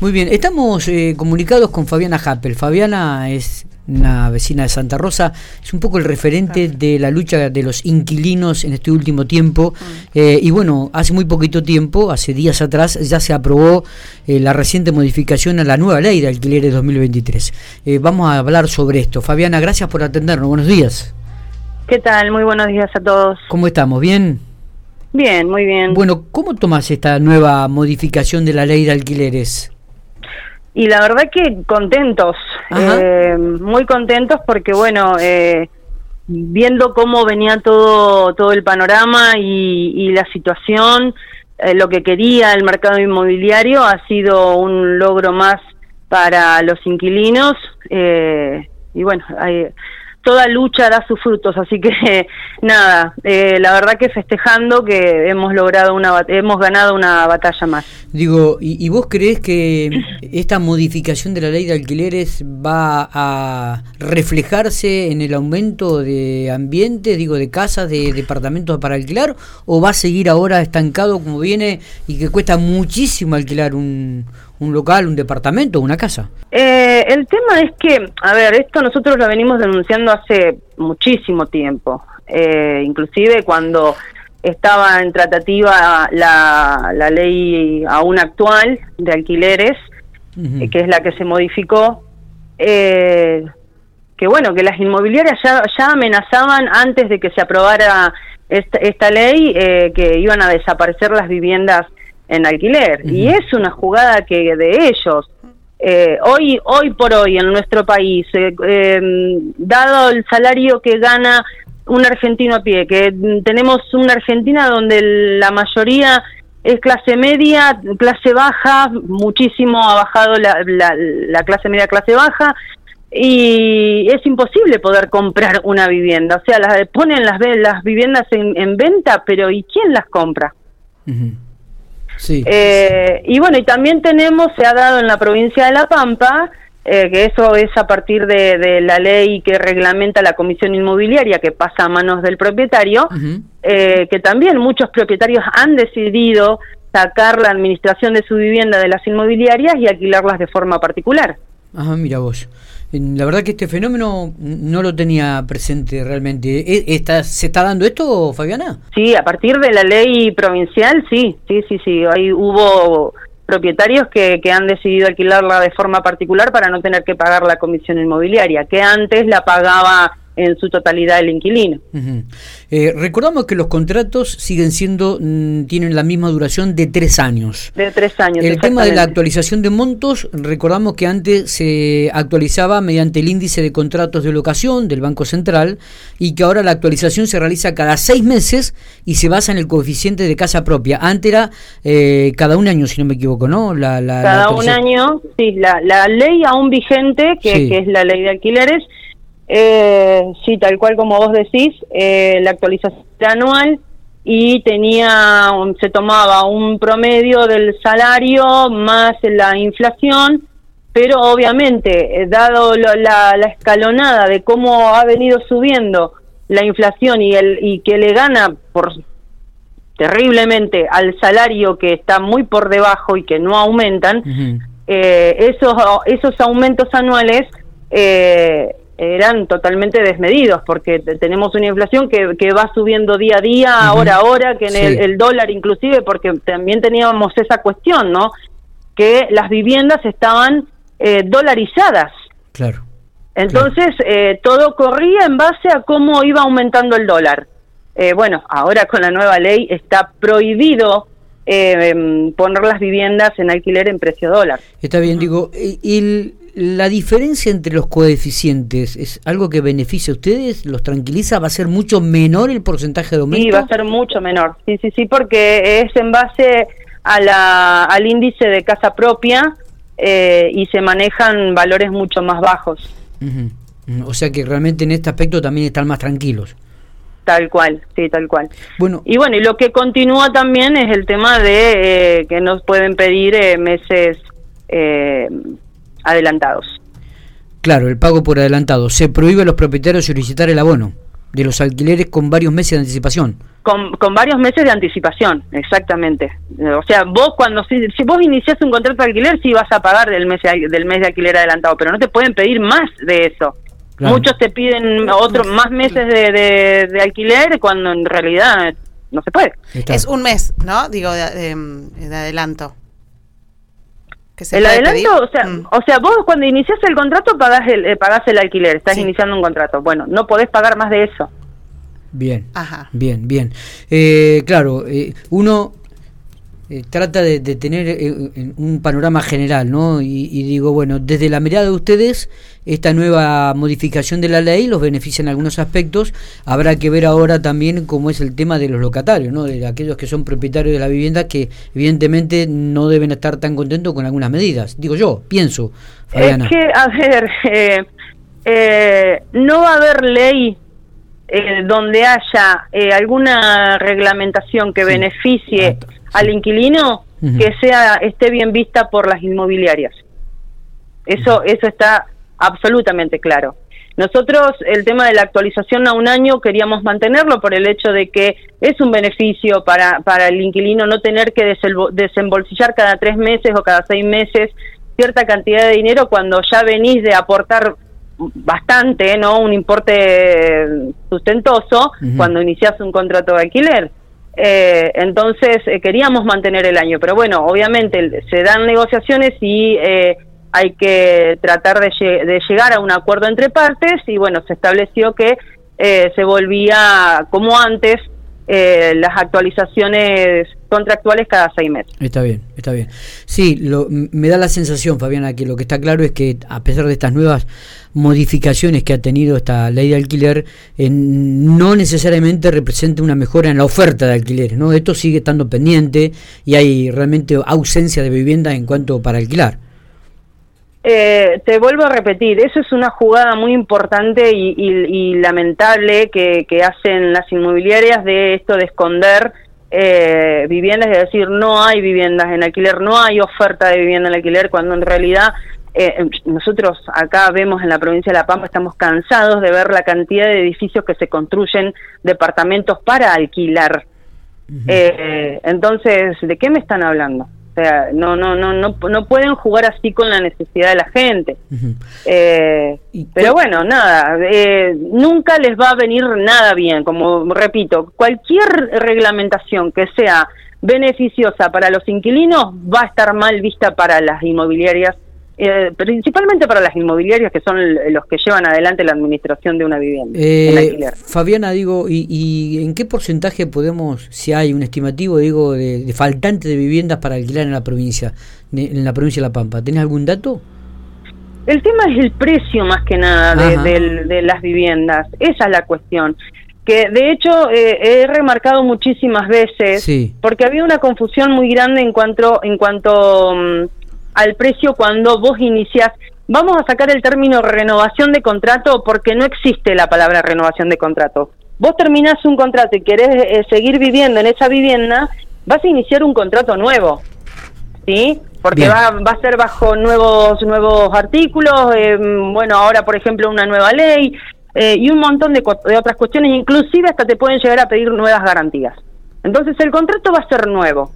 Muy bien, estamos eh, comunicados con Fabiana Happel. Fabiana es una vecina de Santa Rosa, es un poco el referente de la lucha de los inquilinos en este último tiempo. Mm. Eh, y bueno, hace muy poquito tiempo, hace días atrás, ya se aprobó eh, la reciente modificación a la nueva ley de alquileres 2023. vamos a hablar sobre esto. Fabiana, gracias por atendernos. Buenos días. ¿Qué tal? Muy buenos días a todos. ¿Cómo estamos? ¿Bien? Bien, muy bien. Bueno, ¿cómo tomas esta nueva modificación de la ley de alquileres? Y la verdad que contentos, eh, muy contentos porque bueno, eh, viendo cómo venía todo, todo el panorama y, la situación, eh, lo que quería el mercado inmobiliario ha sido un logro más para los inquilinos y bueno, hay, toda lucha da sus frutos, así que nada, eh, la verdad que festejando que hemos logrado una, hemos ganado una batalla más. Digo, ¿y, vos crees que esta modificación de la ley de alquileres va a reflejarse en el aumento de ambiente, digo, de casas, de departamentos para alquilar, o va a seguir ahora estancado como viene y que cuesta muchísimo alquilar un, un local, un departamento, una casa? Eh, el tema es que, a ver, esto nosotros lo venimos denunciando hace muchísimo tiempo, eh, inclusive cuando estaba en tratativa la, la ley aún actual de alquileres, eh, que es la que se modificó, que bueno, que las inmobiliarias ya, ya amenazaban antes de que se aprobara esta, esta ley que iban a desaparecer las viviendas en alquiler. Y es una jugada que de ellos, eh, hoy, hoy por hoy en nuestro país, eh, em, dado el salario que gana un argentino a pie, que tenemos una Argentina donde la mayoría es clase media, clase baja, muchísimo ha bajado la, la, clase media, clase baja, y es imposible poder comprar una vivienda. O sea, las, ponen las, las viviendas en, venta, pero ¿y quién las compra? Eh, y bueno, y también tenemos, se ha dado en la provincia de La Pampa, eh, que eso es a partir de, la ley que reglamenta la comisión inmobiliaria que pasa a manos del propietario, eh, que también muchos propietarios han decidido sacar la administración de su vivienda de las inmobiliarias y alquilarlas de forma particular. Ajá, mira vos. La verdad que este fenómeno no lo tenía presente realmente. ¿E, ¿Está, ¿Se está dando esto, Fabiana? Sí, a partir de la ley provincial, sí, sí, sí, sí. Ahí hubo propietarios que, que han decidido alquilarla de forma particular para no tener que pagar la comisión inmobiliaria, que antes la pagaba en su totalidad el inquilino. Eh, recordamos que los contratos siguen siendo, mm, tienen la misma duración de tres años. De tres años. El tema de la actualización de montos, recordamos que antes se actualizaba mediante el índice de contratos de locación del Banco Central y que ahora la actualización se realiza cada seis meses y se basa en el coeficiente de casa propia. Antes era eh, cada un año, si no me equivoco, ¿no? La, cada un año, sí. La, la ley aún vigente, que, que es la ley de alquileres, eh, sí, tal cual como vos decís, eh, la actualización anual y tenía, se tomaba un promedio del salario más la inflación, pero obviamente, eh, dado la, la, escalonada de cómo ha venido subiendo la inflación y, el, y que le gana por terriblemente al salario que está muy por debajo y que no aumentan, eh, esos, esos aumentos anuales eh, eran totalmente desmedidos, porque tenemos una inflación que, que va subiendo día a día, hora a hora, que en el, dólar inclusive, porque también teníamos esa cuestión, ¿no? Que las viviendas estaban eh, dolarizadas. Claro. Entonces, Eh, todo corría en base a cómo iba aumentando el dólar. Eh, bueno, ahora con la nueva ley está prohibido eh, em, poner las viviendas en alquiler en precio dólar. Está bien, digo, y la diferencia entre los coeficientes es algo que beneficia a ustedes, los tranquiliza, va a ser mucho menor el porcentaje de aumento. Sí, va a ser mucho menor. Sí, sí, sí, porque es en base a la, al índice de casa propia eh, y se manejan valores mucho más bajos. O sea que realmente en este aspecto también están más tranquilos. Tal cual, sí, tal cual. Bueno, y bueno, y lo que continúa también es el tema de eh, que nos pueden pedir eh, meses eh, adelantados. Claro, el pago por adelantado. Se prohíbe a los propietarios solicitar el abono de los alquileres con varios meses de anticipación. Con, con varios meses de anticipación, exactamente. O sea, vos cuando si, si vos iniciás un contrato de alquiler, sí vas a pagar del mes del mes de alquiler adelantado, pero no te pueden pedir más de eso. Muchos te piden otros más meses de, de, alquiler cuando en realidad no se puede. Es un mes, ¿no? Digo, de, de adelanto el adelanto, o sea, mm. o sea, vos cuando inicias el contrato pagás el, eh, pagás el alquiler, estás iniciando un contrato. Bueno, no podés pagar más de eso. Bien, Ajá. bien, bien. Eh, claro, eh, uno eh, trata de, tener eh, un panorama general, ¿no? Y, digo, bueno, desde la mirada de ustedes, esta nueva modificación de la ley los beneficia en algunos aspectos. Habrá que ver ahora también cómo es el tema de los locatarios, ¿no? De aquellos que son propietarios de la vivienda que evidentemente no deben estar tan contentos con algunas medidas. Digo yo, pienso, Fabiana. Es que, a ver, eh, no va a haber ley donde haya alguna reglamentación que beneficie al inquilino que sea esté bien vista por las inmobiliarias. Eso eso está absolutamente claro. Nosotros el tema de la actualización a un año queríamos mantenerlo por el hecho de que es un beneficio para, para el inquilino no tener que desembolsillar cada tres meses o cada seis meses cierta cantidad de dinero cuando ya venís de aportar bastante, ¿no? Un importe sustentoso cuando inicias un contrato de alquiler. Eh, entonces eh, queríamos mantener el año, pero bueno, obviamente se dan negociaciones y eh, hay que tratar de, llegar a un acuerdo entre partes y bueno, se estableció que se volvía como antes las actualizaciones contractuales cada seis meses. Está bien, está bien. Sí, lo, me da la sensación, Fabiana, que lo que está claro es que a pesar de estas nuevas modificaciones que ha tenido esta ley de alquiler, eh, no necesariamente representa una mejora en la oferta de alquileres, ¿no? Esto sigue estando pendiente y hay realmente ausencia de vivienda en cuanto para alquilar. Eh, te vuelvo a repetir, eso es una jugada muy importante y, lamentable que, que, hacen las inmobiliarias de esto de esconder eh, viviendas, es decir, no hay viviendas en alquiler, no hay oferta de vivienda en alquiler, cuando en realidad eh, nosotros acá vemos en la provincia de La Pampa, estamos cansados de ver la cantidad de edificios que se construyen, departamentos para alquilar. eh, entonces, ¿de qué me están hablando? O sea, no, no, no, no, no pueden jugar así con la necesidad de la gente. eh, pero bueno, nada, eh, nunca les va a venir nada bien. Como repito, cualquier reglamentación que sea beneficiosa para los inquilinos va a estar mal vista para las inmobiliarias eh, principalmente para las inmobiliarias que son los que llevan adelante la administración de una vivienda. Eh, Fabiana, digo, ¿y, en qué porcentaje podemos, si hay un estimativo, digo, de, faltante de viviendas para alquilar en la provincia, en la provincia de La Pampa? ¿Tenés algún dato? El tema es el precio más que nada de, las viviendas, esa es la cuestión que de hecho eh, he remarcado muchísimas veces porque había una confusión muy grande en cuanto en cuanto mm, al precio cuando vos iniciás. Vamos a sacar el término renovación de contrato porque no existe la palabra renovación de contrato. Vos terminás un contrato y querés eh, seguir viviendo en esa vivienda, vas a iniciar un contrato nuevo, ¿sí? Porque va, va, a ser bajo nuevos nuevos artículos, eh, bueno, ahora por ejemplo una nueva ley eh, y un montón de, de otras cuestiones, inclusive hasta te pueden llegar a pedir nuevas garantías. Entonces el contrato va a ser nuevo.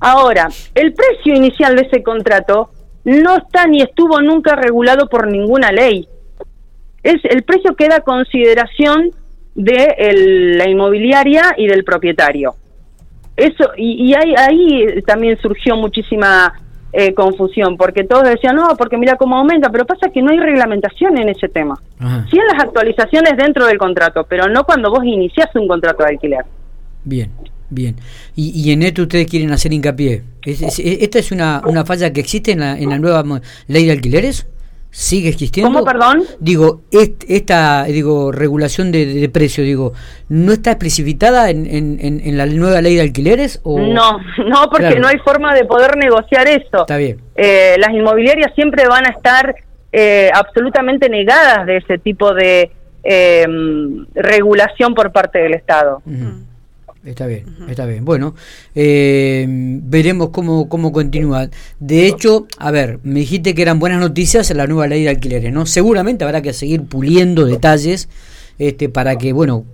Ahora, el precio inicial de ese contrato no está ni estuvo nunca regulado por ninguna ley. Es el precio queda a consideración de la inmobiliaria y del propietario. Eso y, ahí, ahí, también surgió muchísima eh, confusión porque todos decían no porque mira cómo aumenta, pero pasa que no hay reglamentación en ese tema. Sí en las actualizaciones dentro del contrato, pero no cuando vos iniciás un contrato de alquiler. Bien. Bien. Y, en esto ustedes quieren hacer hincapié. ¿Esta es una, una falla que existe en la, en la nueva ley de alquileres? ¿Sigue existiendo? ¿Cómo, perdón? Digo, esta digo regulación de, de, precio, digo, ¿no está especificada en, en, la nueva ley de alquileres? O... No, no, porque no hay forma de poder negociar eso. Está bien. Eh, las inmobiliarias siempre van a estar eh, absolutamente negadas de ese tipo de eh, regulación por parte del Estado. Está bien, está bien. Bueno, eh, veremos cómo, cómo continúa. De hecho, a ver, me dijiste que eran buenas noticias la nueva ley de alquileres, ¿no? Seguramente habrá que seguir puliendo detalles este, para que, bueno,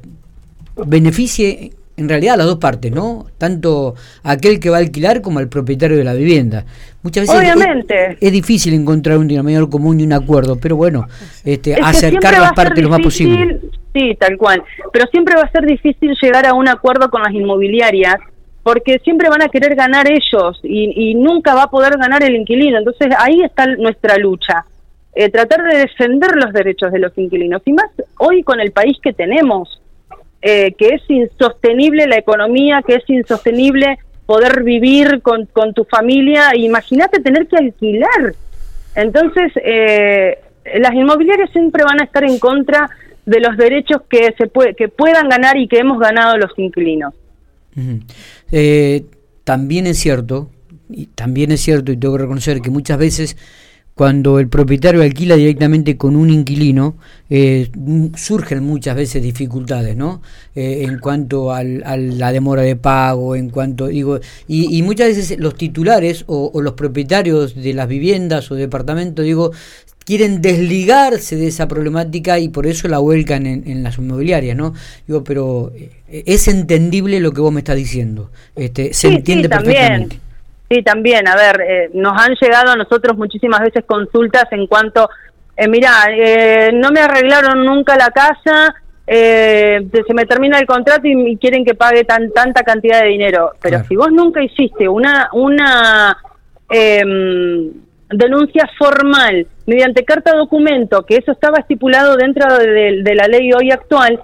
beneficie en realidad a las dos partes, ¿no? Tanto aquel que va a alquilar como al propietario de la vivienda. Muchas veces Obviamente. Es, difícil encontrar un denominador común y un acuerdo, pero bueno, este, acercar las partes lo más posible. Sí, tal cual. Pero siempre va a ser difícil llegar a un acuerdo con las inmobiliarias porque siempre van a querer ganar ellos y, nunca va a poder ganar el inquilino. Entonces ahí está nuestra lucha. Eh, tratar de defender los derechos de los inquilinos. Y más hoy con el país que tenemos, eh, que es insostenible la economía, que es insostenible poder vivir con, con tu familia. Imagínate tener que alquilar. Entonces, eh, las inmobiliarias siempre van a estar en contra de los derechos que se que puedan ganar y que hemos ganado los inquilinos. Eh, también es cierto, y también es cierto, y tengo que reconocer que muchas veces cuando el propietario alquila directamente con un inquilino, eh, surgen muchas veces dificultades, ¿no? Eh, en cuanto a la demora de pago, en cuanto, digo, y, muchas veces los titulares o, o, los propietarios de las viviendas o departamentos, digo, quieren desligarse de esa problemática y por eso la vuelcan en, las inmobiliarias, ¿no? Digo, pero eh, es entendible lo que vos me estás diciendo, este, se entiende perfectamente. Sí, también, a ver, eh, nos han llegado a nosotros muchísimas veces consultas en cuanto, eh, mira, eh, no me arreglaron nunca la casa, se me termina el contrato y, quieren que pague tan tanta cantidad de dinero, pero si vos nunca hiciste una una em, denuncia formal mediante carta documento, que eso estaba estipulado dentro de, la ley hoy actual,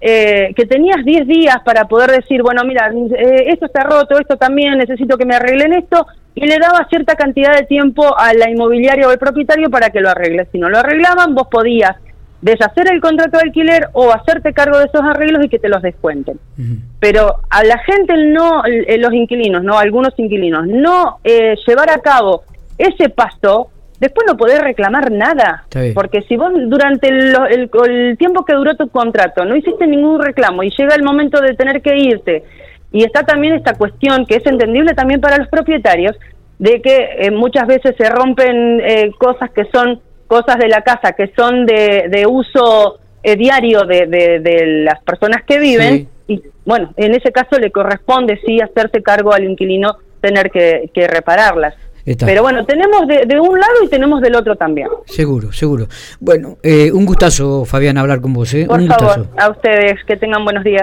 eh, que tenías 10 días para poder decir, bueno, mira, eh, esto está roto, esto también, necesito que me arreglen esto, y le daba cierta cantidad de tiempo a la inmobiliaria o al propietario para que lo arregle. Si no lo arreglaban, vos podías deshacer el contrato de alquiler o hacerte cargo de esos arreglos y que te los descuenten. Pero a la gente no, los inquilinos, no, algunos inquilinos, no eh, llevar a cabo ese paso, después no podés reclamar nada. Porque si vos durante el, tiempo que duró tu contrato no hiciste ningún reclamo y llega el momento de tener que irte, y está también esta cuestión que es entendible también para los propietarios, de que eh, muchas veces se rompen eh, cosas que son cosas de la casa, que son de, uso eh, diario de, las personas que viven, y bueno, en ese caso le corresponde sí hacerse cargo al inquilino tener que repararlas. Pero bueno, tenemos de, un lado y tenemos del otro también. Seguro, seguro. Bueno, eh, un gustazo, Fabián, hablar con vos. ¿eh? Por favor, a ustedes, que tengan buenos días.